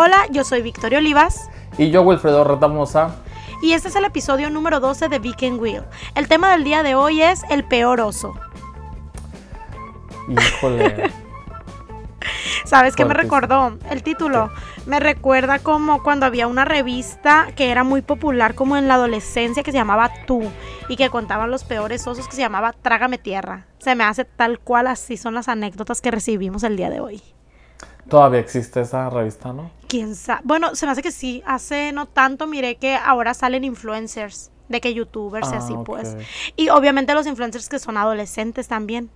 Hola, yo soy Victoria Olivas. Y yo, Wilfredo Retamosa. Y este es el episodio número 12 de Weekend Wheel. El tema del día de hoy es el peor oso. Híjole. ¿Sabes qué me recordó? El título. Me recuerda como cuando había una revista que era muy popular como en la adolescencia que se llamaba Tú y que contaban los peores osos que se llamaba Trágame Tierra. Se me hace tal cual así son las anécdotas que recibimos el día de hoy. Todavía existe esa revista, ¿no? ¿Quién sabe? Bueno, se me hace que sí. Hace no tanto miré que ahora salen influencers, de que youtubers y Ah, así ok. pues. Y obviamente los influencers que son adolescentes también.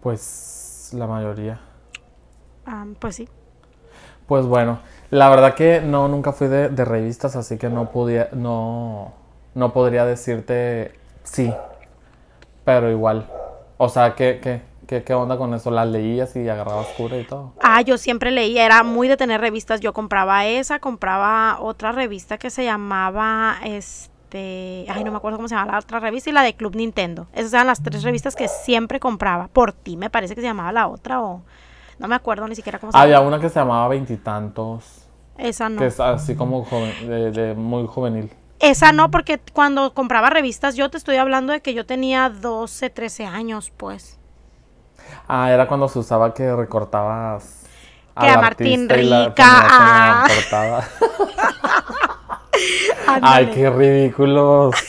Pues la mayoría. Pues sí. Pues bueno, la verdad que no, nunca fui de, de revistas, así que no podía, no, no podría decirte sí, pero igual. O sea, ¿qué, qué, qué, qué onda con eso? ¿Las leías y agarrabas cura y todo? Ah, yo siempre leía, era muy de tener revistas. Yo compraba esa, compraba otra revista que se llamaba este. Ay, no me acuerdo cómo se llama la otra revista y la de Club Nintendo. Esas eran las tres revistas que siempre compraba. Por ti, me parece que se llamaba la otra o. No me acuerdo ni siquiera cómo se Había llama. una que se llamaba Veintitantos, Esa no. que es así como joven- de, de muy juvenil. Esa no, porque cuando compraba revistas, yo te estoy hablando de que yo tenía 12, 13 años, pues. Ah, era cuando se usaba que recortabas Que a Martín Rica, ah. Ay, qué ridículos.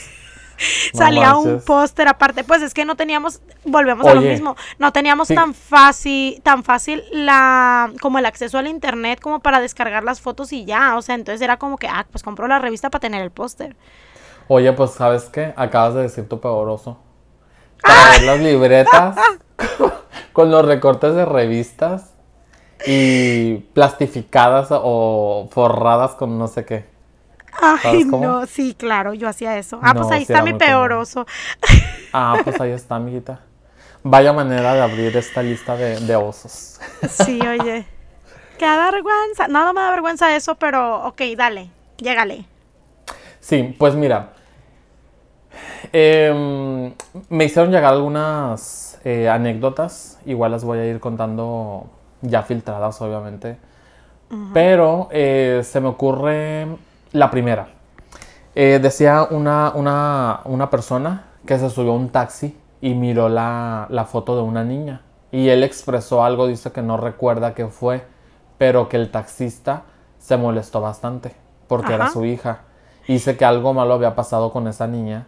No Salía un póster aparte, pues es que no teníamos, volvemos a lo mismo, no teníamos sí. tan fácil, tan fácil la, como el acceso al internet como para descargar las fotos y ya, o sea, entonces era como que, ah, pues compro la revista para tener el póster. Oye, pues ¿sabes qué? Acabas de decir tu peor oso. Traer las libretas con los recortes de revistas y plastificadas o forradas con no sé qué. Ay, no, sí, claro, yo hacía eso. Ah, pues ahí sí está mi peor común. oso. Ah, pues ahí está, amiguita. Vaya manera de abrir esta lista de, de osos. Sí, oye. Da vergüenza. No me da vergüenza eso, pero ok, dale, llégale. Sí, pues mira. em, me hicieron llegar algunas eh, anécdotas. Igual las voy a ir contando ya filtradas, obviamente. Pero eh, se me ocurre la primera. Eh, decía una, una, una persona que se subió a un taxi y miró la, la foto de una niña. Y él expresó algo, dice que no recuerda qué fue, pero que el taxista se molestó bastante porque era su hija. Y dice que algo malo había pasado con esa niña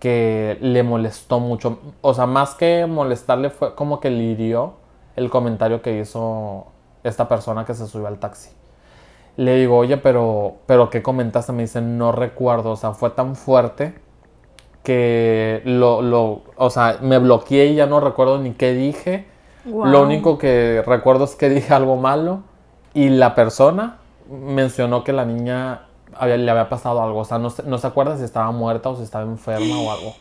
que le molestó mucho. O sea, más que molestarle fue como que le hirió el comentario que hizo esta persona que se subió al taxi. Le digo, oye, pero, pero ¿qué comentaste? Me dice, no recuerdo, o sea, fue tan fuerte que lo, lo, o sea, me bloqueé y ya no recuerdo ni qué dije. Lo Guau. único que recuerdo es que dije algo malo y la persona mencionó que la niña le había pasado algo, o sea, no, no se acuerda si estaba muerta o si estaba enferma o algo.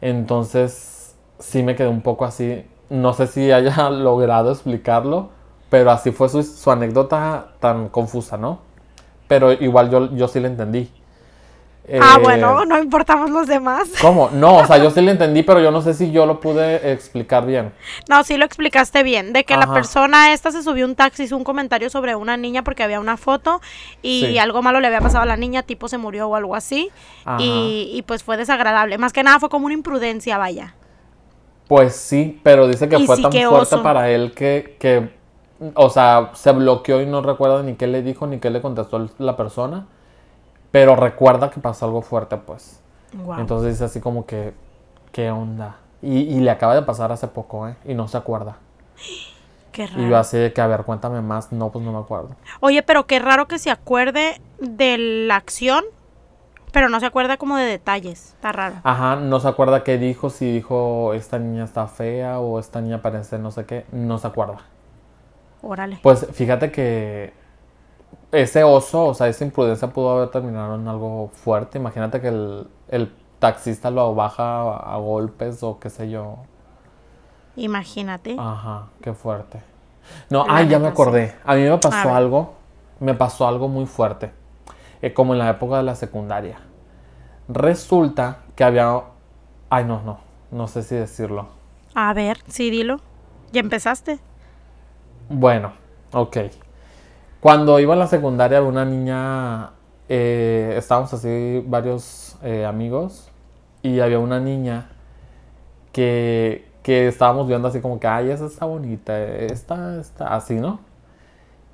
Entonces, sí me quedé un poco así, no sé si haya logrado explicarlo, pero así fue su, su anécdota tan confusa, ¿no? Pero igual yo, yo sí la entendí. Ah, Eh, bueno, no importamos los demás. ¿Cómo? No, o sea, yo sí la entendí, pero yo no sé si yo lo pude explicar bien. No, sí lo explicaste bien, de que la persona esta se subió un taxi, hizo un comentario sobre una niña porque había una foto y Sí. algo malo le había pasado a la niña, tipo se murió o algo así, y, y pues fue desagradable. Más que nada fue como una imprudencia, vaya. Pues sí, pero dice que Y fue sí, tan fuerte para él que, que, o sea, se bloqueó y no recuerda ni qué le dijo ni qué le contestó la persona, pero recuerda que pasó algo fuerte, pues. Guau. Entonces dice así como que, ¿qué onda? Y, y le acaba de pasar hace poco, ¿eh? Y no se acuerda. qué Y raro. yo así de que, a ver, cuéntame más. No, pues no me acuerdo. Oye, pero qué raro que se acuerde de la acción, pero no se acuerda como de detalles. Está raro. Ajá, no se acuerda qué dijo, si dijo esta niña está fea o esta niña parece no sé qué, no se acuerda. Órale. Pues fíjate que ese oso, o sea, esa imprudencia pudo haber terminado en algo fuerte. Imagínate que el, el taxista lo baja a, a golpes o qué sé yo. Imagínate. Ajá, qué fuerte. No, ay, ya me acordé. A mí me pasó algo, me pasó algo muy fuerte. eh, como en la época de la secundaria. Resulta que había... Ay, no, no, no sé si decirlo. A ver, sí, dilo. ¿Ya empezaste? Bueno, ok. Cuando iba a la secundaria, una niña, eh, estábamos así varios eh, amigos y había una niña que, que estábamos viendo así como que, ay, esa está bonita, esta está así, ¿no?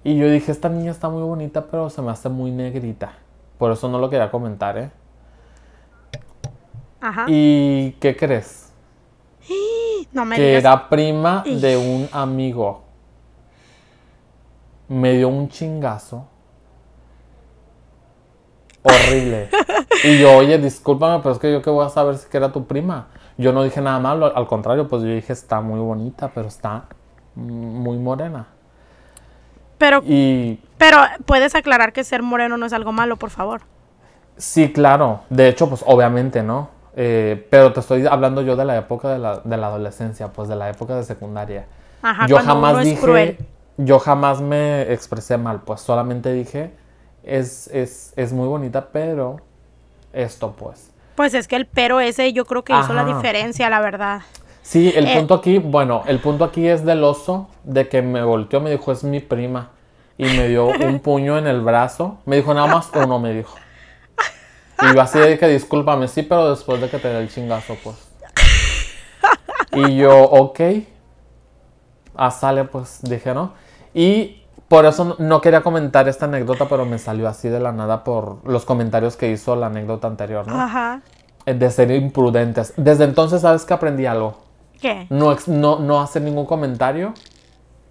Y yo dije, esta niña está muy bonita, pero se me hace muy negrita. Por eso no lo quería comentar, ¿eh? Ajá. ¿Y qué crees? No me que digas. era prima de un amigo. Me dio un chingazo. Horrible. y yo, oye, discúlpame, pero es que yo qué voy a saber si que era tu prima. Yo no dije nada malo, al contrario, pues yo dije, está muy bonita, pero está muy morena. Pero, Y pero puedes aclarar que ser moreno no es algo malo, por favor. sí, claro, de hecho, pues obviamente, ¿no? Eh, pero te estoy hablando yo de la época de la, de la adolescencia, pues de la época de secundaria. Ajá, yo jamás uno es dije, cruel. Yo jamás me expresé mal, pues solamente dije, es, es, es muy bonita, pero esto pues. Pues es que el pero ese yo creo que hizo la diferencia, la verdad. Sí, el Eh. punto aquí, bueno, el punto aquí es del oso, de que me volteó, me dijo, es mi prima, y me dio un puño en el brazo, me dijo, nada más uno, me dijo. Y yo así de que discúlpame, sí, pero después de que te dé el chingazo, pues. Y yo, ok. Ah, sale, pues dije, ¿no? Y por eso no- quería comentar esta anécdota, pero me salió así de la nada por los comentarios que hizo la anécdota anterior, ¿no? Ajá. Eh, De ser imprudentes. Desde entonces, ¿sabes que aprendí algo? ¿Qué? No, no, no hacer ningún comentario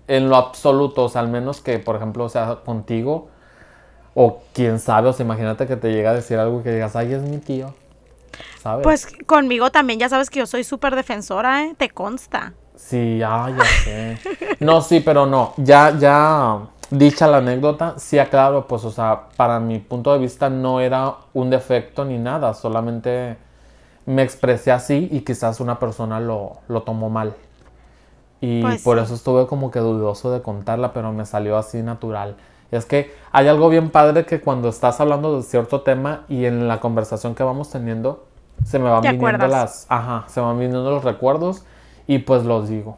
en lo absoluto, o sea, al menos que, por ejemplo, sea contigo, o quién sabe, o sea, imagínate que te llega a decir algo y que digas, ay, es mi tío, ¿sabes? Pues conmigo también, ya sabes que yo soy súper defensora, ¿eh? Te consta. Sí, ah, ya sé. No, sí, pero no. Ya, ya dicha la anécdota, sí aclaro, pues, o sea, para mi punto de vista no era un defecto ni nada, solamente me expresé así y quizás una persona lo, lo tomó mal. Y Pues por eso estuve como que dudoso de contarla, pero me salió así natural. Es que hay algo bien padre que cuando estás hablando de cierto tema y en la conversación que vamos teniendo, se me van viniendo acuerdas. las, ajá, se van viniendo los recuerdos y pues los digo.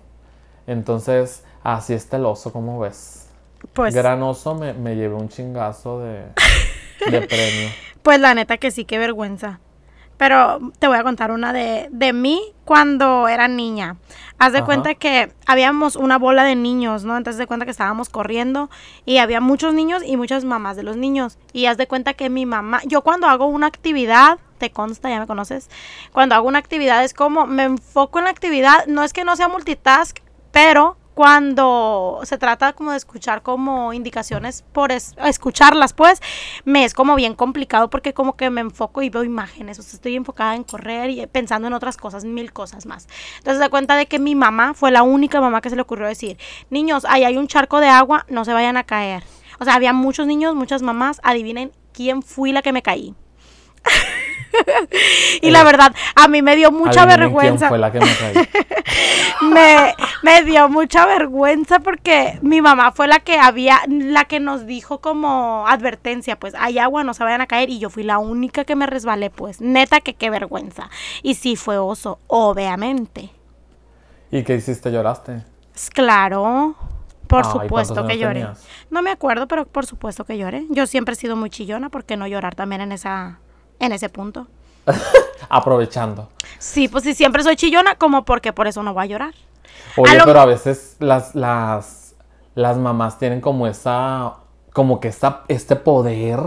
Entonces, así está el oso, ¿cómo ves? Pues, Gran oso me, me llevé un chingazo de, de premio. pues la neta que sí, qué vergüenza. Pero te voy a contar una de, de mí cuando era niña. Haz de Ajá. cuenta que habíamos una bola de niños, ¿no? Entonces de cuenta que estábamos corriendo y había muchos niños y muchas mamás de los niños. Y haz de cuenta que mi mamá, yo cuando hago una actividad, te consta, ya me conoces, cuando hago una actividad es como me enfoco en la actividad, no es que no sea multitask, pero cuando se trata como de escuchar como indicaciones por es- escucharlas pues me es como bien complicado porque como que me enfoco y veo imágenes o sea estoy enfocada en correr y pensando en otras cosas mil cosas más. Entonces da cuenta de que mi mamá fue la única mamá que se le ocurrió decir niños ahí hay un charco de agua no se vayan a caer o sea había muchos niños muchas mamás adivinen quién fui la que me caí y la Eh, verdad a mí me dio mucha vergüenza ¿Quién fue la que me me, me dio mucha vergüenza porque mi mamá fue la que había, la que nos dijo como advertencia, pues hay agua, no se vayan a caer y yo fui la única que me resbalé, pues neta que qué vergüenza. Y sí fue oso, obviamente. ¿Y qué hiciste? ¿Lloraste? Claro, por supuesto ¿cuántos que lloré. tenías? No me acuerdo, pero por supuesto que lloré. Yo siempre he sido muy chillona, ¿por qué no llorar también en esa, en ese punto? Aprovechando. Sí, pues sí, siempre soy chillona, como porque por eso no voy a llorar. Oye, lo- pero a veces las, las, las mamás tienen como esa, como que esa, este poder.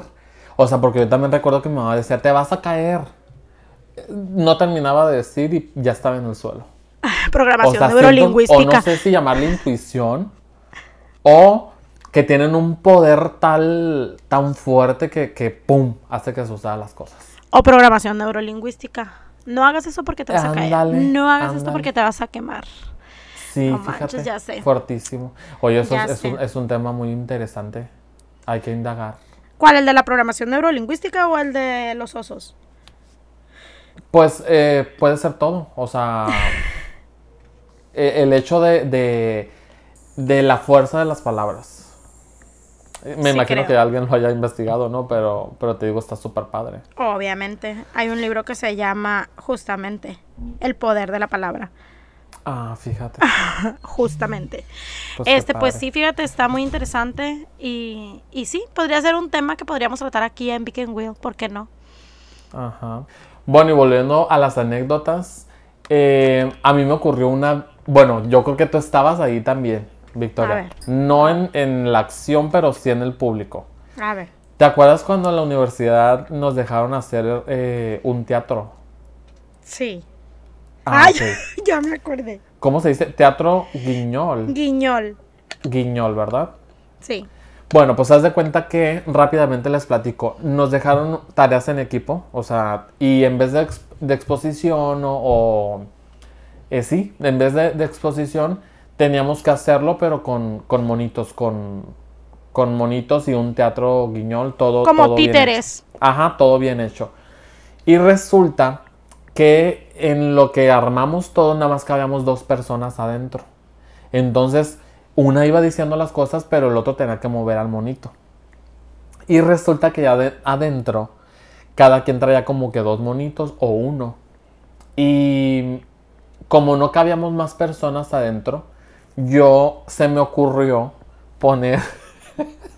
O sea, porque yo también recuerdo que mi mamá decía, te vas a caer. No terminaba de decir y ya estaba en el suelo. Programación O sea, siento- neurolingüística. o no sé si llamarle intuición o que tienen un poder tal, tan fuerte que, que pum, hace que sucedan las cosas. O programación neurolingüística. No hagas eso porque te vas a caer. No hagas esto porque te vas a quemar. Sí, No fíjate. manches, ya sé. Fuertísimo. Oye, eso es, un, es un tema muy interesante. Hay que indagar. ¿Cuál? ¿El de la programación neurolingüística o el de los osos? Pues eh, puede ser todo. O sea, eh, el hecho de, de, de la fuerza de las palabras. Me Sí, imagino creo. que alguien lo haya investigado, ¿no? Pero, pero te digo, está súper padre. Obviamente. Hay un libro que se llama justamente El poder de la palabra. Ah, fíjate. Justamente. Pues este, pues sí, fíjate, está muy interesante y, y sí, podría ser un tema que podríamos tratar aquí en Big Wheel, ¿por qué no? Ajá. Bueno, y volviendo a las anécdotas, eh, a mí me ocurrió una, bueno, yo creo que tú estabas ahí también, Victoria. No en, en, la acción, pero sí en el público. A ver. ¿Te acuerdas cuando en la universidad nos dejaron hacer eh, un teatro? Sí. Ah, Ay, ya me acordé. ¿Cómo se dice? Teatro guiñol. Guiñol. Guiñol, ¿verdad? Sí. Bueno, pues haz de cuenta que rápidamente les platico. Nos dejaron tareas en equipo, o sea, y en vez de, exposición o, eh, sí, en vez de, exposición, teníamos que hacerlo, pero con, con monitos, con, con monitos y un teatro guiñol, todo. Como títeres. Ajá, todo bien hecho. Y resulta que en lo que armamos todo, nada más cabíamos dos personas adentro. Entonces, una iba diciendo las cosas, pero el otro tenía que mover al monito. Y resulta que ya adentro, cada quien traía como que dos monitos o uno. Y como no cabíamos más personas adentro, yo se me ocurrió poner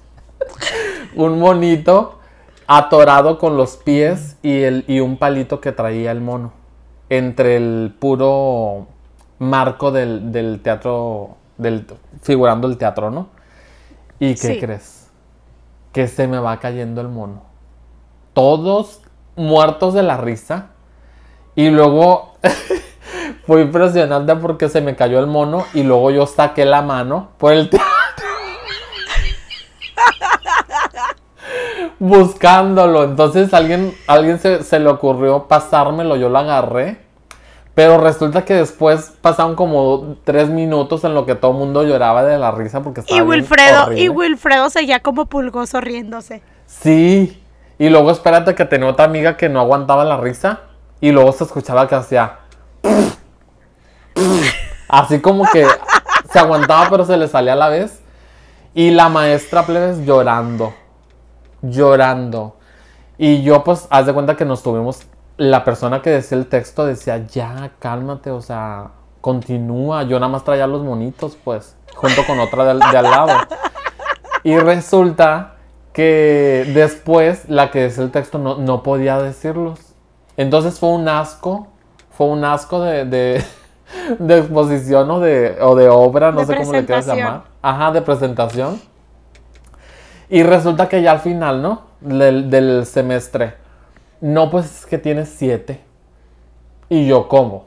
un monito atorado con los pies y, el, y un palito que traía el mono. Entre el puro marco del, teatro, del, figurando el teatro, ¿no? ¿Y qué crees? Que se me va cayendo el mono. Todos muertos de la risa. Y luego fue impresionante porque se me cayó el mono y luego yo saqué la mano por el teatro. buscándolo. Entonces alguien, alguien se, le ocurrió pasármelo, yo lo agarré. Pero resulta que después pasaron como tres minutos en lo que todo el mundo lloraba de la risa porque estaba Y Wilfredo, y Wilfredo seguía como pulgoso riéndose. Sí. Y luego espérate que tenía otra amiga que no aguantaba la risa. Y luego se escuchaba que hacía. Así como que se aguantaba, pero se le salía a la vez. Y la maestra plebes llorando llorando. Y yo pues, haz de cuenta que nos tuvimos, la persona que decía el texto decía, ya, cálmate, o sea, continúa. Yo nada más traía los monitos, pues, junto con otra de, al lado. Y resulta que después la que decía el texto no, no podía decirlos. Entonces fue un asco, fue un asco de, de exposición o de, o de obra, no sé cómo le quieras llamar. Ajá, de presentación. Y resulta que ya al final, ¿no? Del, semestre. No, pues es que tienes siete. Y yo, ¿cómo?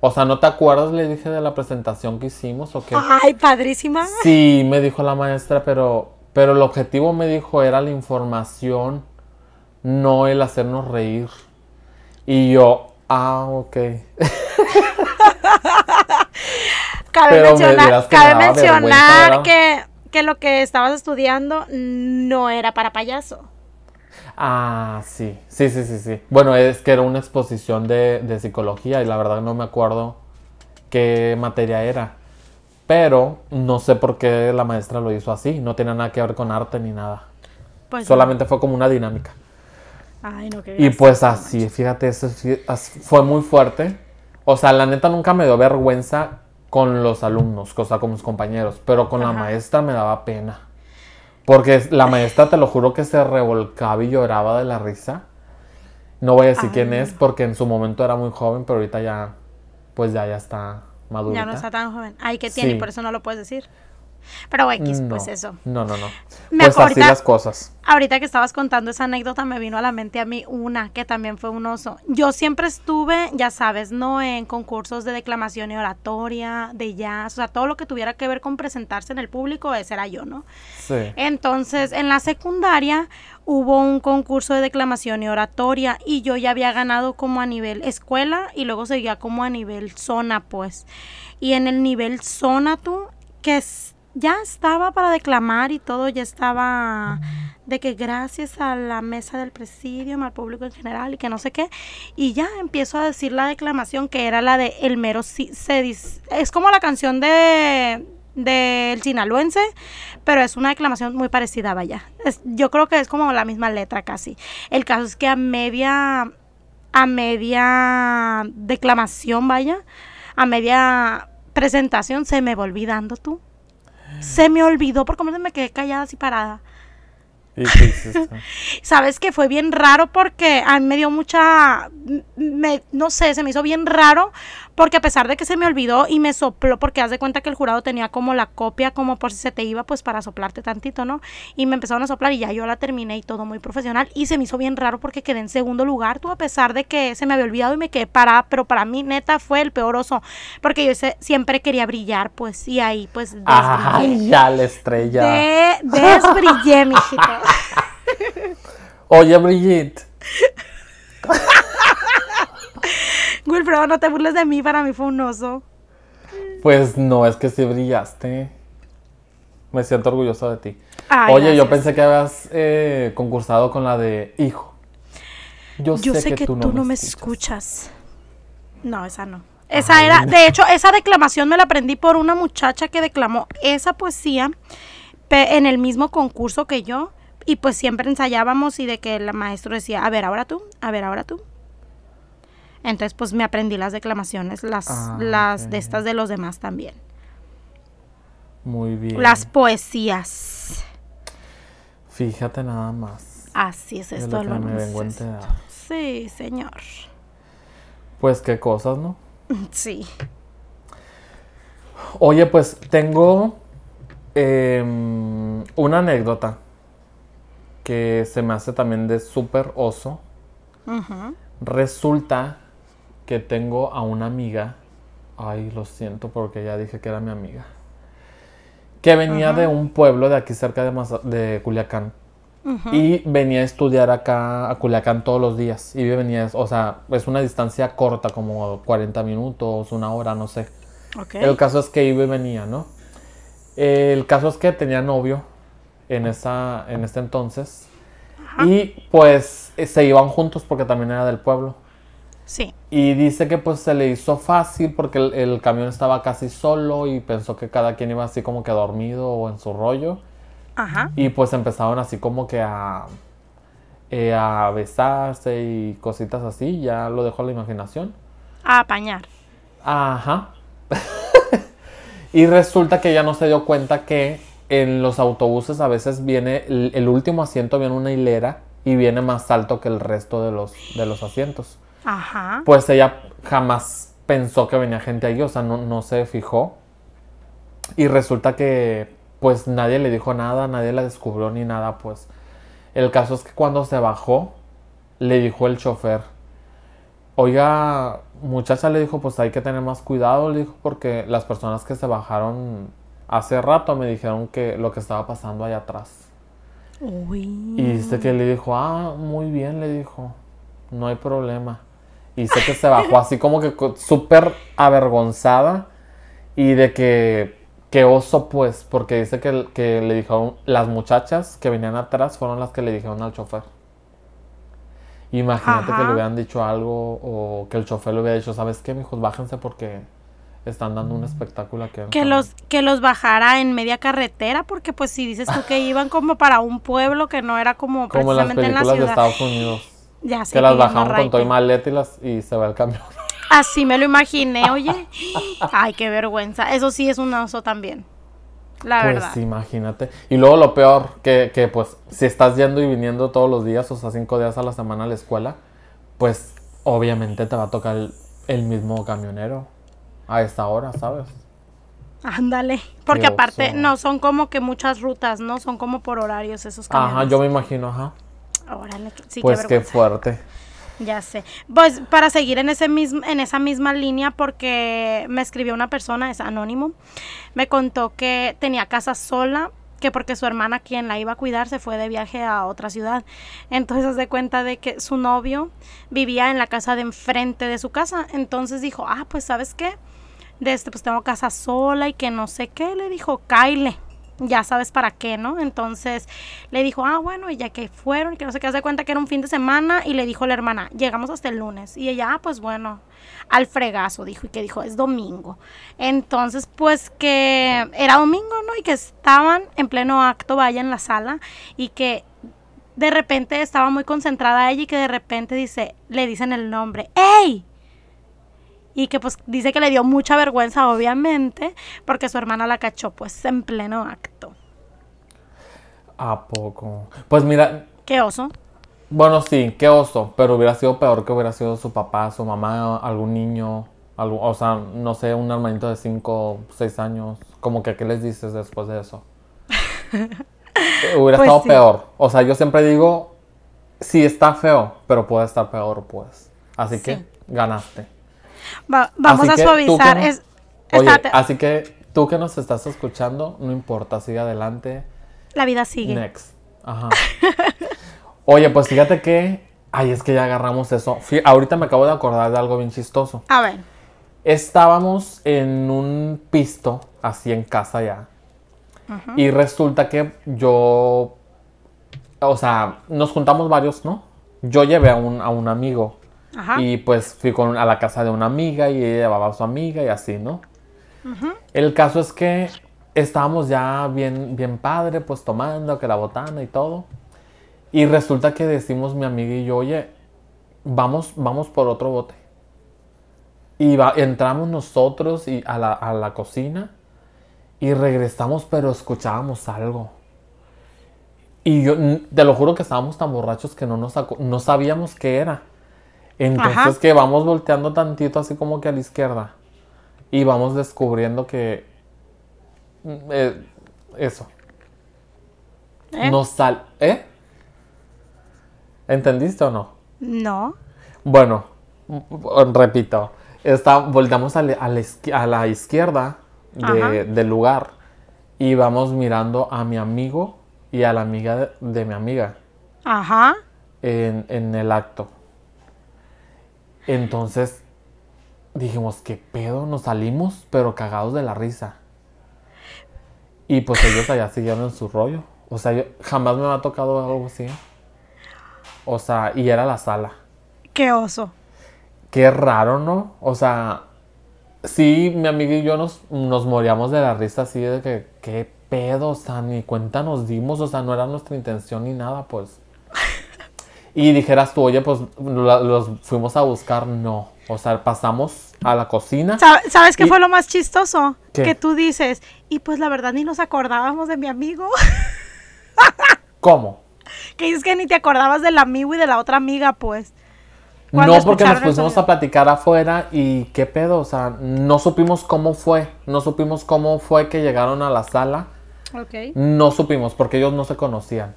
O sea, ¿no te acuerdas? Le dije de la presentación que hicimos o qué. Ay, padrísima. Sí, me dijo la maestra, pero, pero el objetivo me dijo era la información, no el hacernos reír. Y yo, ah, ok. cabe mencionar, cabe mencionar que que lo que estabas estudiando no era para payaso. Ah, sí, sí, sí, sí, sí. Bueno, es que era una exposición de, psicología y la verdad no me acuerdo qué materia era. Pero no sé por qué la maestra lo hizo así. No tiene nada que ver con arte ni nada. Pues Solamente fue como una dinámica. Ay, no, qué y pues así, fíjate, eso fue muy fuerte. O sea, la neta nunca me dio vergüenza con los alumnos, cosa con mis compañeros, pero con la maestra me daba pena. Porque la maestra, te lo juro que se revolcaba y lloraba de la risa. No voy a decir quién es, porque en su momento era muy joven, pero ahorita ya, pues ya, ya está madura. Ya no está tan joven. Ay, ¿qué tiene? Por eso no lo puedes decir. Pero X, pues eso. No, no, no. pues así las cosas. Ahorita que estabas contando esa anécdota, me vino a la mente a mí una que también fue un oso. Yo siempre estuve, ya sabes, ¿no? En concursos de declamación y oratoria, de jazz, o sea, todo lo que tuviera que ver con presentarse en el público, ese era yo, ¿no? Sí. Entonces, en la secundaria hubo un concurso de declamación y oratoria y yo ya había ganado como a nivel escuela y luego seguía como a nivel zona, pues. Y en el nivel zona, tú, que es ya estaba para declamar y todo, ya estaba de que gracias a la mesa del presidio, al público en general y que no sé qué, y ya empiezo a decir la declamación que era la de El mero se es como la canción de del sinaloense, pero es una declamación muy parecida, vaya. yo creo que es como la misma letra casi. El caso es que a media a media declamación, vaya, a media presentación se me va olvidando tú. Se me olvidó por cómo me quedé callada así parada. ¿Y qué hiciste? Sabes que fue bien raro porque a mí me dio mucha, me, no sé, se me hizo bien raro porque a pesar de que se me olvidó y me sopló, porque haz de cuenta que el jurado tenía como la copia, como por si se te iba, pues para soplarte tantito, ¿no? Y me empezaron a soplar y ya yo la terminé y todo muy profesional y se me hizo bien raro porque quedé en segundo lugar, tú, a pesar de que se me había olvidado y me quedé parada, pero para mí neta fue el peor oso, porque yo ese- siempre quería brillar, pues, y ahí pues desbrillé. Ay, ya la estrella. De- desbrillé, mijito. Oye, Brigitte. Wilfredo, no te burles de mí, para mí fue un oso. Pues no, es que sí brillaste. Me siento orgulloso de ti. Ay, Oye, yo pensé que habías eh, concursado con la de hijo. Yo sé, que, tú, no me escuchas. escuchas. No, esa no. Esa era, de hecho, esa declamación me la aprendí por una muchacha que declamó esa poesía en el mismo concurso que yo. Y pues siempre ensayábamos y de que el maestro decía, a ver, ahora tú, a ver, ahora tú. Entonces, pues me aprendí las declamaciones, las, Ah, las de estas de los demás también. Muy bien. Las poesías. Fíjate nada más. Así es esto. lo que me vengo. Sí, señor. Pues qué cosas, ¿no? Sí. Oye, pues tengo em, una anécdota que se me hace también de súper oso. Resulta que tengo a una amiga. Ay, lo siento porque ya dije que era mi amiga. Que venía de un pueblo de aquí cerca de, Maza- de Culiacán. Y venía a estudiar acá a Culiacán todos los días. Y venía, o sea, es una distancia corta, como 40 minutos, una hora, no sé. El caso es que iba y venía, ¿no? El caso es que tenía novio en, esa, en este entonces. Y pues se iban juntos porque también era del pueblo. Sí. Y dice que pues se le hizo fácil porque el, el camión estaba casi solo y pensó que cada quien iba así como que dormido o en su rollo. Ajá. Y pues empezaron así como que a, eh, a besarse y cositas así. Ya lo dejó a la imaginación. A apañar. Ajá. y resulta que ella no se dio cuenta que en los autobuses a veces viene el, el último asiento viene una hilera y viene más alto que el resto de los, de los asientos. Ajá. Pues ella jamás pensó que venía gente ahí, o sea, no, no se fijó. Y resulta que pues nadie le dijo nada, nadie la descubrió ni nada, pues. El caso es que cuando se bajó, le dijo el chofer, oiga, muchacha le dijo, pues hay que tener más cuidado, le dijo, porque las personas que se bajaron hace rato me dijeron que lo que estaba pasando allá atrás. Uy. Y dice que le dijo, ah, muy bien, le dijo, no hay problema. Y dice que se bajó así como que súper avergonzada y de que, que oso pues, porque dice que, que le dijeron, las muchachas que venían atrás fueron las que le dijeron al chofer. Imagínate que le hubieran dicho algo o que el chofer le hubiera dicho, ¿sabes qué, mijos? Bájense porque están dando un espectáculo aquí. Que Sonora". los, que los bajara en media carretera, porque pues si dices tú que iban como para un pueblo que no era como, Como en las precisamente en la películas de ciudad. Estados Unidos. Ya sé Que las bajaron con todo y maleta y, las, y se va el camión. Así me lo imaginé, oye. Ay, qué vergüenza. Eso sí es un oso también. La Pues verdad. imagínate. Y luego lo peor, que, que pues si estás yendo y viniendo todos los días, o sea, cinco días a la semana a la escuela, pues obviamente te va a tocar el, el mismo camionero a esta hora, ¿sabes? Ándale. Porque aparte, no, son como que muchas rutas, ¿no? Son como por horarios esos camiones. Ajá, yo me imagino, ajá. Órale, sí, pues qué fuerte. Ya sé. Pues para seguir en ese mismo, en esa misma línea, porque me escribió una persona, es anónimo, me contó que tenía casa sola, que porque su hermana quien la iba a cuidar se fue de viaje a otra ciudad. Entonces se de cuenta de que su novio vivía en la casa de enfrente de su casa. Entonces dijo, ah, pues sabes qué, de este pues tengo casa sola y que no sé qué, le dijo, Kyle. Ya sabes para qué, ¿no? Entonces le dijo, ah, bueno, y ya que fueron, y que no sé qué, hace cuenta que era un fin de semana, y le dijo la hermana, llegamos hasta el lunes. Y ella, ah, pues bueno, al fregazo, dijo, y que dijo, es domingo. Entonces, pues que era domingo, ¿no? Y que estaban en pleno acto, vaya en la sala, y que de repente estaba muy concentrada ella y que de repente dice, le dicen el nombre, ¡Ey! Y que pues dice que le dio mucha vergüenza, obviamente, porque su hermana la cachó pues en pleno acto. ¿A poco? Pues mira. ¿Qué oso? Bueno, sí, qué oso, pero hubiera sido peor que hubiera sido su papá, su mamá, algún niño, algo, o sea, no sé, un hermanito de 5, 6 años. Como que, ¿qué les dices después de eso? hubiera pues estado peor. O sea, yo siempre digo, sí está feo, pero puede estar peor, pues. Así que ganaste. Vamos a suavizar. Oye, así que tú que nos estás escuchando, no importa, sigue adelante. La vida sigue. Next. Ajá. Oye, pues fíjate que. Ay, es que ya agarramos eso. ahorita me acabo de acordar de algo bien chistoso. A ver. Estábamos en un pisto, así en casa ya. Y resulta que yo. O sea, nos juntamos varios, ¿no? Yo llevé a un, a un amigo. Y pues fui con, a la casa de una amiga y ella llevaba a su amiga y así, ¿no? El caso es que estábamos ya bien, bien padre, pues tomando, que la botana y todo. Y resulta que decimos mi amiga y yo, oye, vamos, vamos por otro bote. Y entramos nosotros y a, la, a la cocina y regresamos, pero escuchábamos algo. Y yo te lo juro que estábamos tan borrachos que no, nos no sabíamos qué era. Entonces que vamos volteando tantito así como que a la izquierda. Y vamos descubriendo que... Mm, eh, eso. ¿Eh? Nos sal... ¿Eh? ¿Entendiste o no? No. Bueno, repito. Está, volteamos a, la, izquierda del lugar y vamos mirando a mi amigo y a la amiga de, mi amiga. Ajá. En, en el acto. Entonces dijimos, ¿qué pedo? Nos salimos, pero cagados de la risa. Y pues ellos allá siguieron en su rollo. O sea, yo, jamás me ha tocado algo así. O sea, y era la sala. Qué oso. Qué raro, ¿no? O sea, sí, mi amiga y yo nos, nos moríamos de la risa así de que, qué pedo, o sea, ni cuenta nos dimos, o sea, no era nuestra intención ni nada, pues. Y dijeras tú, oye, pues los fuimos a buscar, no. O sea, pasamos a la cocina. ¿Sabes qué fue lo más chistoso? Que tú dices, y pues la verdad ni nos acordábamos de mi amigo. ¿Cómo? Que es que ni te acordabas del amigo y de la otra amiga, pues. No, porque nos pusimos a platicar afuera y qué pedo, o sea, no supimos cómo fue, no supimos cómo fue que llegaron a la sala. Ok. No supimos porque ellos no se conocían.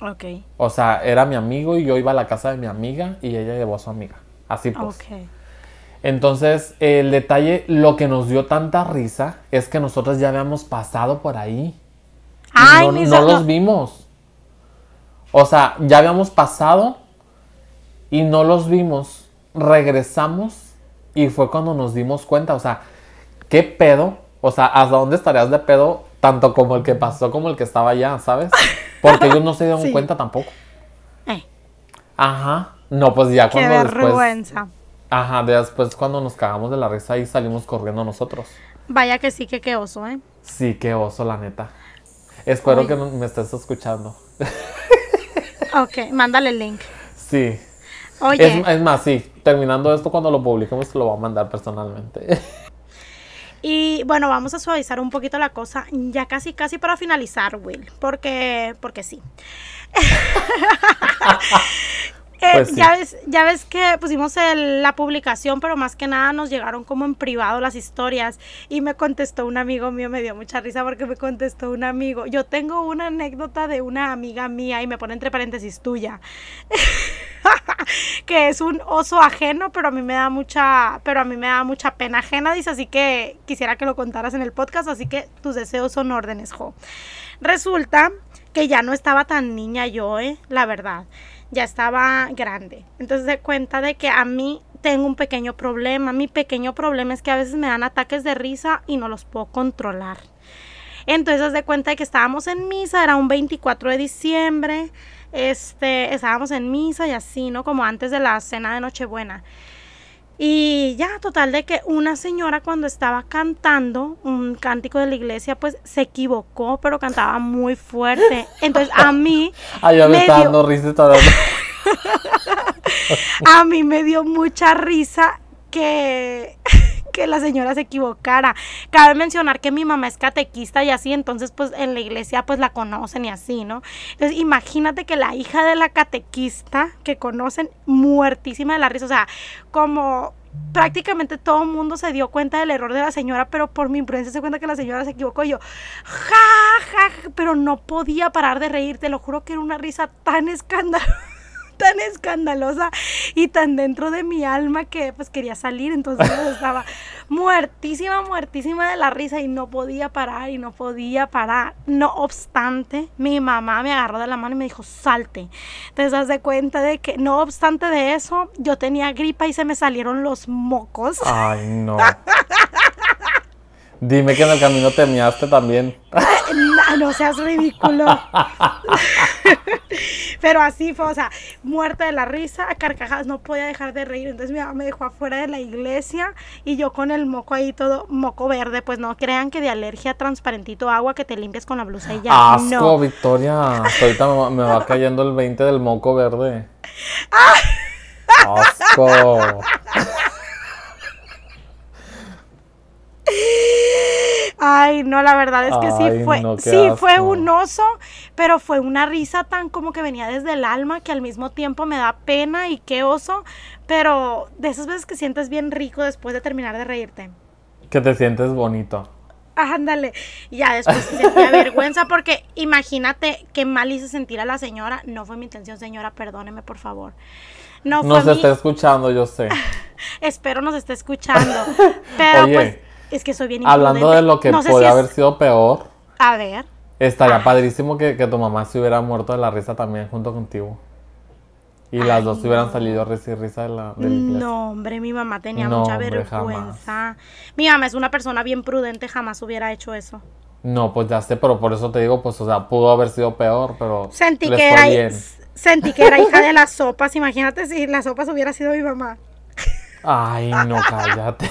Ok. O sea, era mi amigo y yo iba a la casa de mi amiga y ella llevó a su amiga. Así pues. Ok. Entonces, el detalle, lo que nos dio tanta risa es que nosotros ya habíamos pasado por ahí. Ay, no, no los vimos. O sea, ya habíamos pasado y no los vimos. Regresamos y fue cuando nos dimos cuenta. O sea, ¿qué pedo? O sea, ¿hasta dónde estarías de pedo? Tanto como el que pasó como el que estaba allá, ¿sabes? Porque ellos no se dieron cuenta tampoco. Eh. Ajá. No, pues ya cuando Qué vergüenza. Ajá, después cuando nos cagamos de la risa y salimos corriendo nosotros. Vaya que sí, que qué oso, ¿eh? Sí, qué oso, la neta. Espero que me estés escuchando. ok, mándale el link. Sí. Oye. Es, más, sí, terminando esto, cuando lo publiquemos, te lo voy a mandar personalmente. Y bueno, vamos a suavizar un poquito la cosa, ya casi, casi para finalizar, Will, porque, porque sí. Eh, pues ya, ves, ya ves que pusimos la publicación, pero más que nada nos llegaron como en privado las historias y me contestó un amigo mío, me dio mucha risa porque me contestó un amigo. Yo tengo una anécdota de una amiga mía y me pone entre paréntesis tuya. que es un oso ajeno, pero a mí me da mucha, pero a mí me da mucha pena ajena, dice, así que quisiera que lo contaras en el podcast, así que tus deseos son órdenes, Jo. Resulta que ya no estaba tan niña yo, eh, la verdad ya estaba grande. Entonces se cuenta de que a mí tengo un pequeño problema. Mi pequeño problema es que a veces me dan ataques de risa y no los puedo controlar. Entonces de cuenta de que estábamos en misa, era un 24 de diciembre, este, estábamos en misa y así, ¿no? Como antes de la cena de Nochebuena. Y ya, total de que una señora cuando estaba cantando un cántico de la iglesia, pues se equivocó, pero cantaba muy fuerte. Entonces a mí... Ay, ya me, está dando risa. a mí me dio mucha risa que, que la señora se equivocara. Cabe mencionar que mi mamá es catequista y así, entonces pues en la iglesia pues la conocen y así, ¿no? Entonces imagínate que la hija de la catequista que conocen, muertísima de la risa, o sea, como prácticamente todo el mundo se dio cuenta del error de la señora, pero por mi imprudencia se cuenta que la señora se equivocó y yo, ja, ja, pero no podía parar de reír, te lo juro que era una risa tan escandalosa tan escandalosa y tan dentro de mi alma que pues quería salir, entonces estaba muertísima, muertísima de la risa y no podía parar y no podía parar. No obstante, mi mamá me agarró de la mano y me dijo, salte. Entonces, haz de cuenta de que no obstante de eso, yo tenía gripa y se me salieron los mocos. Ay, no. Dime que en el camino te miaste también. no, no seas ridículo. Pero así fue, o sea, muerta de la risa, a carcajadas, no podía dejar de reír. Entonces mi mamá me dejó afuera de la iglesia y yo con el moco ahí todo, moco verde, pues no crean que de alergia transparentito agua que te limpias con la blusa y ya. Asco, no. Victoria. Ahorita me, va cayendo el 20 del moco verde. Asco. Ay, no, la verdad es que sí fue, sí fue un oso, pero fue una risa tan como que venía desde el alma que al mismo tiempo me da pena y qué oso, pero de esas veces que sientes bien rico después de terminar de reírte. Que te sientes bonito. Ándale, ya después sentía vergüenza porque imagínate qué mal hice sentir a la señora. No fue mi intención, señora, perdóneme por favor. No nos está escuchando, yo sé. Espero nos esté escuchando. Pero pues es que soy bien Hablando de lo que podría haber sido peor. A ver. Estaría padrísimo que, tu mamá se hubiera muerto de la risa también junto contigo. Y las dos se hubieran salido risa y risa de la, No, hombre, mi mamá tenía mucha vergüenza. Mi mamá es una persona bien prudente, jamás hubiera hecho eso. No, pues ya sé, pero por eso te digo, pues, o sea, pudo haber sido peor, pero. Sentí que era. Sentí que era hija de las sopas. Imagínate si las sopas hubiera sido mi mamá. Ay, no, cállate.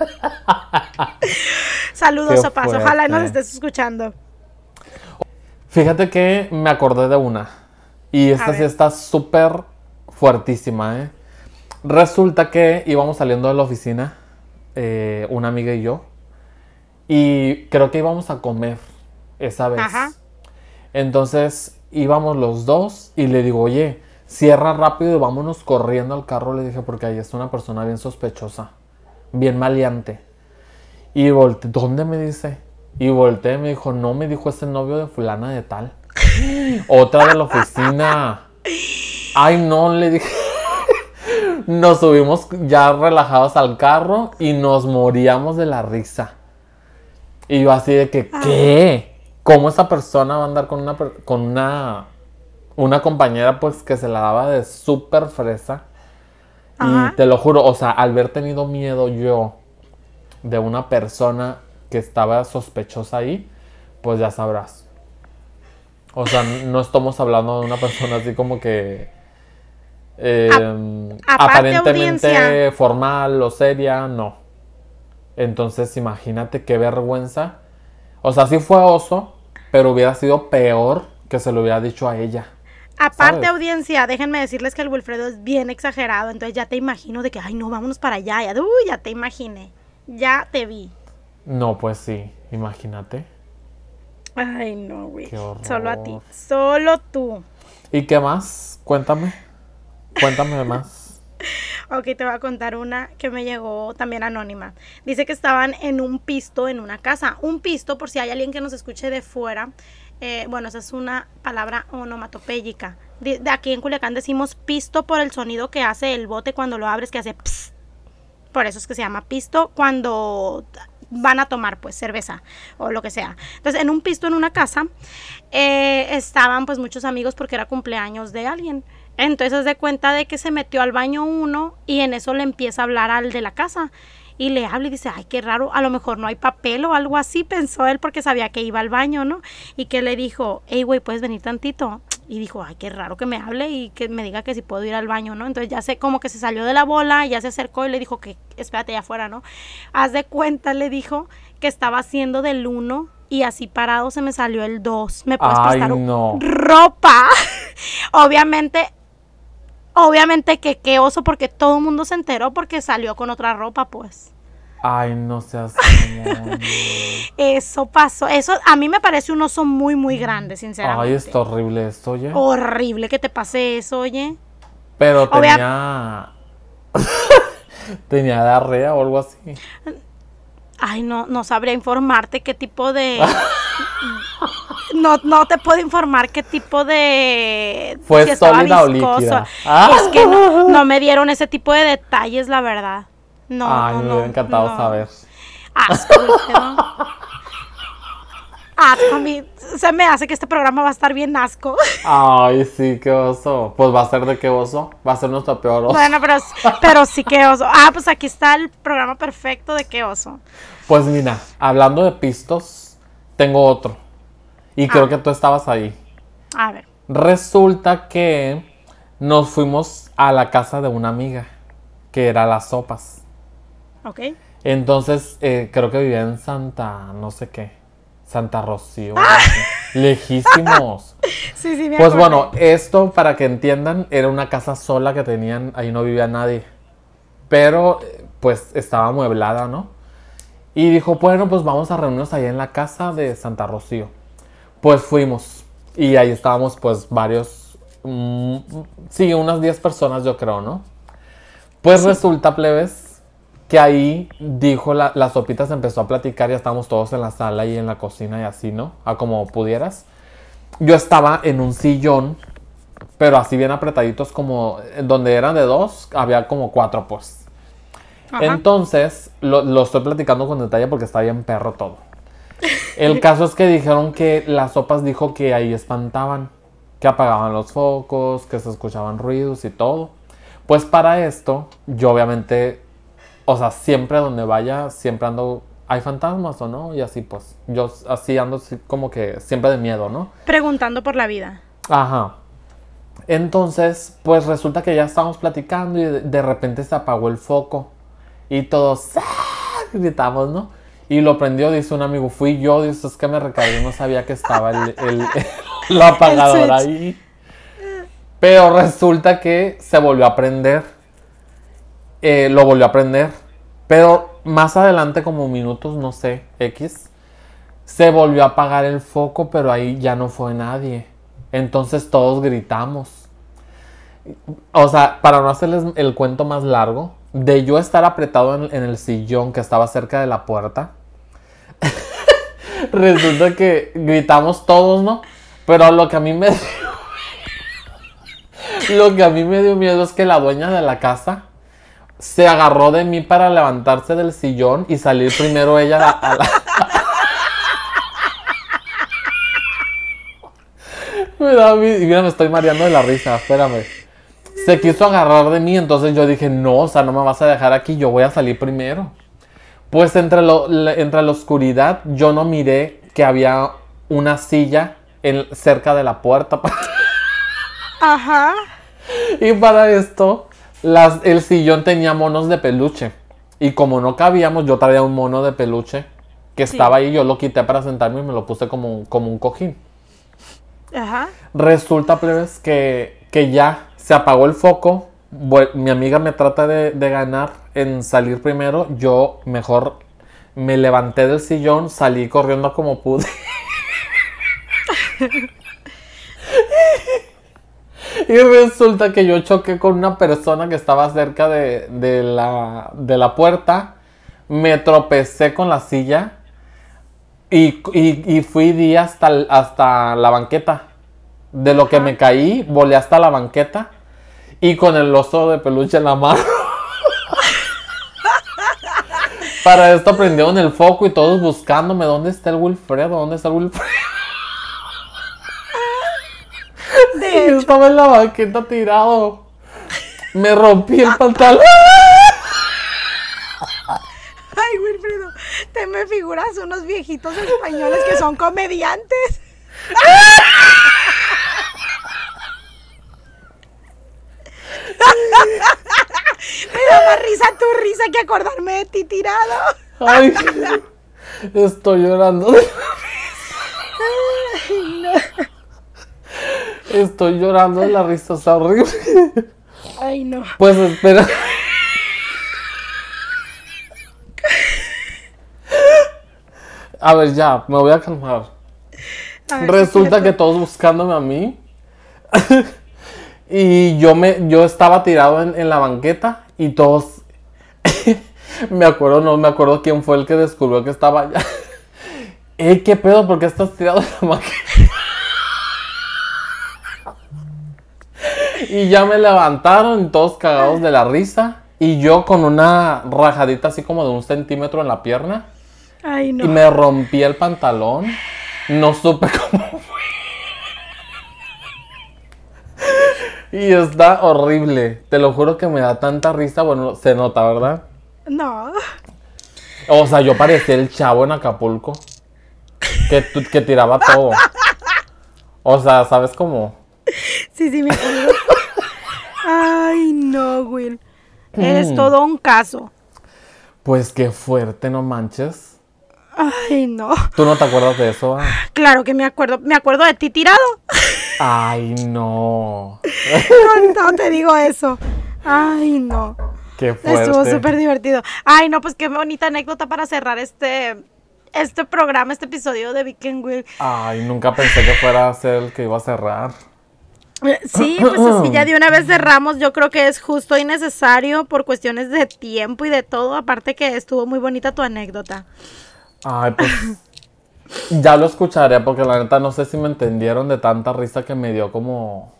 Saludos, Sopas. Ojalá nos estés escuchando. Fíjate que me acordé de una. Y esta sí está súper fuertísima, ¿eh? Resulta que íbamos saliendo de la oficina, eh, una amiga y yo. Y creo que íbamos a comer esa vez. Entonces íbamos los dos y le digo, oye, cierra rápido y vámonos corriendo al carro. Le dije, porque ahí está una persona bien sospechosa bien maleante. Y volteé, ¿dónde me dice? Y volteé y me dijo, no, me dijo ese novio de fulana de tal. Otra de la oficina. Ay, no, le dije. nos subimos ya relajados al carro y nos moríamos de la risa. Y yo así de que, ¿qué? ¿Cómo esa persona va a andar con una, con una, una compañera pues que se la daba de súper fresa? Y te lo juro, o sea, al haber tenido miedo yo de una persona que estaba sospechosa ahí, pues ya sabrás. O sea, no estamos hablando de una persona así como que em, aparentemente formal o seria, no. Entonces, imagínate qué vergüenza. O sea, sí fue oso, pero hubiera sido peor que se lo hubiera dicho a ella. Aparte, audiencia, déjenme decirles que el Wilfredo es bien exagerado, entonces ya te imagino de que, ay, no, vámonos para allá, ya, uy, ya te imaginé, ya te vi. No, pues sí, imagínate. Ay, no, güey. Solo a ti, solo tú. ¿Y qué más? Cuéntame, cuéntame más. ok, te voy a contar una que me llegó también anónima. Dice que estaban en un pisto en una casa. Un pisto, por si hay alguien que nos escuche de fuera, eh, bueno, esa es una palabra onomatopéyica. De, aquí en Culiacán decimos pisto por el sonido que hace el bote cuando lo abres, que hace pss. Por eso es que se llama pisto cuando van a tomar pues cerveza o lo que sea. Entonces, en un pisto en una casa eh, estaban pues muchos amigos porque era cumpleaños de alguien. Entonces, de cuenta de que se metió al baño uno y en eso le empieza a hablar al de la casa y le habla y dice, ay, qué raro, a lo mejor no hay papel o algo así, pensó él porque sabía que iba al baño, ¿no? Y que le dijo, hey, güey, ¿puedes venir tantito? Y dijo, ay, qué raro que me hable y que me diga que si puedo ir al baño, ¿no? Entonces ya sé como que se salió de la bola, ya se acercó y le dijo que espérate allá afuera, ¿no? Haz de cuenta, le dijo que estaba haciendo del uno y así parado se me salió el dos. ¿Me puedes prestar ropa? Obviamente Obviamente que qué oso porque todo el mundo se enteró porque salió con otra ropa, pues. Ay, no seas. eso pasó. Eso a mí me parece un oso muy, muy grande, sinceramente. Ay, está horrible esto, oye. Horrible que te pase eso, oye. Pero tenía. tenía diarrea o algo así. Ay, no, no sabría informarte qué tipo de. no, no te puedo informar qué tipo de. Fue sólida o líquida. Es que no, me dieron ese tipo de detalles, la verdad. No. Ay, me hubiera encantado saber. Asco, Asco, a mí se me hace que este programa va a estar bien asco. Ay, sí, qué oso. Pues va a ser de qué oso. Va a ser nuestro peor oso. Bueno, pero, pero sí, qué oso. Ah, pues aquí está el programa perfecto de qué oso. Pues mira, hablando de pistos, tengo otro. Y creo ah. que tú estabas ahí. A ver. Resulta que nos fuimos a la casa de una amiga, que era Las Sopas. Ok. Entonces, eh, creo que vivía en Santa, no sé qué, Santa Rocío. Lejísimos. sí, sí, me Pues bueno, esto, para que entiendan, era una casa sola que tenían, ahí no vivía nadie. Pero, pues, estaba amueblada, ¿no? Y dijo, bueno, pues vamos a reunirnos ahí en la casa de Santa Rocío. Pues fuimos. Y ahí estábamos, pues, varios. Mm, sí, unas 10 personas, yo creo, ¿no? Pues resulta, plebes, que ahí dijo la, la sopita se empezó a platicar. Ya estábamos todos en la sala y en la cocina y así, ¿no? A como pudieras. Yo estaba en un sillón, pero así bien apretaditos, como donde eran de dos, había como cuatro, pues. Entonces, lo, estoy platicando con detalle porque está bien perro todo. El caso es que dijeron que las sopas dijo que ahí espantaban, que apagaban los focos, que se escuchaban ruidos y todo. Pues para esto, yo obviamente, o sea, siempre donde vaya, siempre ando, ¿hay fantasmas o no? Y así pues, yo así ando como que siempre de miedo, ¿no? Preguntando por la vida. Ajá. Entonces, pues resulta que ya estábamos platicando y de repente se apagó el foco. Y todos ¡ah! gritamos, ¿no? Y lo prendió, dice un amigo, fui yo, dice, es que me recargué, no sabía que estaba el, el, apagador ahí. Pero resulta que se volvió a prender. Eh, lo volvió a prender. Pero más adelante, como minutos, no sé, X, se volvió a apagar el foco, pero ahí ya no fue nadie. Entonces todos gritamos. O sea, para no hacerles el cuento más largo, de yo estar apretado en, el sillón que estaba cerca de la puerta, resulta que gritamos todos, ¿no? Pero lo que a mí me dio, lo que a mí me dio miedo es que la dueña de la casa se agarró de mí para levantarse del sillón y salir primero ella a la... mira, me estoy mareando de la risa, espérame se quiso agarrar de mí, entonces yo dije, no, o sea, no me vas a dejar aquí, yo voy a salir primero. Pues entre, entre la oscuridad yo no miré que había una silla en, cerca de la puerta. Ajá. Y para esto, las, el sillón tenía monos de peluche. Y como no cabíamos, yo traía un mono de peluche que estaba ahí, yo lo quité para sentarme y me lo puse como, como un cojín. Ajá. Resulta, plebes, que, que ya se apagó el foco. Mi amiga me trata de, ganar en salir primero. Yo mejor me levanté del sillón, salí corriendo como pude. y resulta que yo choqué con una persona que estaba cerca de, la, de la, puerta. Me tropecé con la silla. Y, y, fui di hasta, hasta la banqueta. De lo que me caí, volé hasta la banqueta y con el oso de peluche en la mano. Para esto prendieron el foco y todos buscándome. ¿Dónde está el Wilfredo? ¿Dónde está el Wilfredo? De Yo estaba en la banqueta tirado. Me rompí el pantalón. Ay, Wilfredo, te me figuras unos viejitos españoles que son comediantes. Me da más risa tu risa que acordarme de ti tirado. Ay, estoy llorando. Estoy llorando de la risa, es horrible. Ay, no. Pues espera. A ver, ya, me voy a calmar. Resulta que todos buscándome a mí. y yo me, yo estaba tirado en, la banqueta y todos. me acuerdo, no me acuerdo quién fue el que descubrió que estaba allá. Ey, ¿qué pedo? ¿Por qué estás tirado la banqueta? y ya me levantaron, todos cagados de la risa. Y yo con una rajadita así como de un centímetro en la pierna. Ay, no. Y me rompí el pantalón. No supe cómo fue. Y está horrible. Te lo juro que me da tanta risa. Bueno, se nota, ¿verdad? No. O sea, yo parecía el chavo en Acapulco. Que, que tiraba todo. O sea, ¿sabes cómo? Sí, sí, me acuerdo. Ay, no, Will. Eres mm. todo un caso. Pues qué fuerte, no manches. Ay, no. ¿Tú no te acuerdas de eso? Ah? Claro que me acuerdo. Me acuerdo de ti tirado. Ay, no. No, te digo eso. Ay, no. Qué fuerte. Estuvo súper divertido. Ay, no, pues qué bonita anécdota para cerrar este, este programa, este episodio de Weekend Will. Ay, nunca pensé que fuera a ser el que iba a cerrar. Eh, sí, pues así ya de una vez cerramos, yo creo que es justo y necesario por cuestiones de tiempo y de todo, aparte que estuvo muy bonita tu anécdota. Ay, pues ya lo escucharé porque la neta no sé si me entendieron de tanta risa que me dio como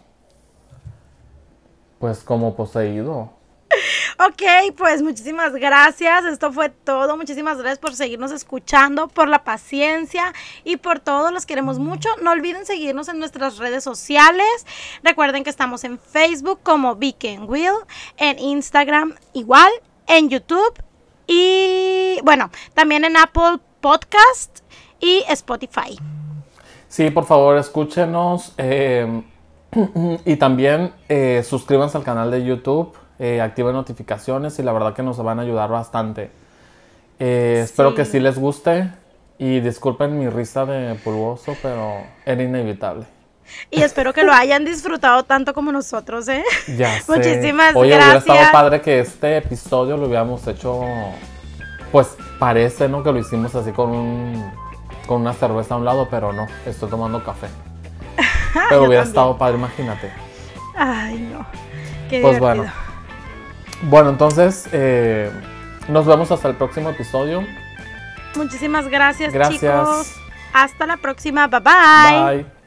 pues como poseído. Ok, pues muchísimas gracias. Esto fue todo. Muchísimas gracias por seguirnos escuchando, por la paciencia y por todo. Los queremos mucho. No olviden seguirnos en nuestras redes sociales. Recuerden que estamos en Facebook como Beacon Will, en Instagram igual, en YouTube y bueno, también en Apple Podcast y Spotify. Sí, por favor, escúchenos. Eh, y también eh, suscríbanse al canal de YouTube eh, activen notificaciones y la verdad que nos van a ayudar bastante. Eh, espero que sí les guste y disculpen mi risa de pulgoso, pero era inevitable. Y espero que lo hayan disfrutado tanto como nosotros, ¿eh? Ya sé. Muchísimas Oye, gracias. hubiera estado padre que este episodio lo hubiéramos hecho, pues parece, ¿no? Que lo hicimos así con un, con una cerveza a un lado, pero no, estoy tomando café. Pero hubiera estado padre, imagínate. Ay, no. Qué pues bueno. Bueno, entonces eh, nos vemos hasta el próximo episodio. Muchísimas gracias, gracias. chicos. Hasta la próxima. Bye bye. Bye.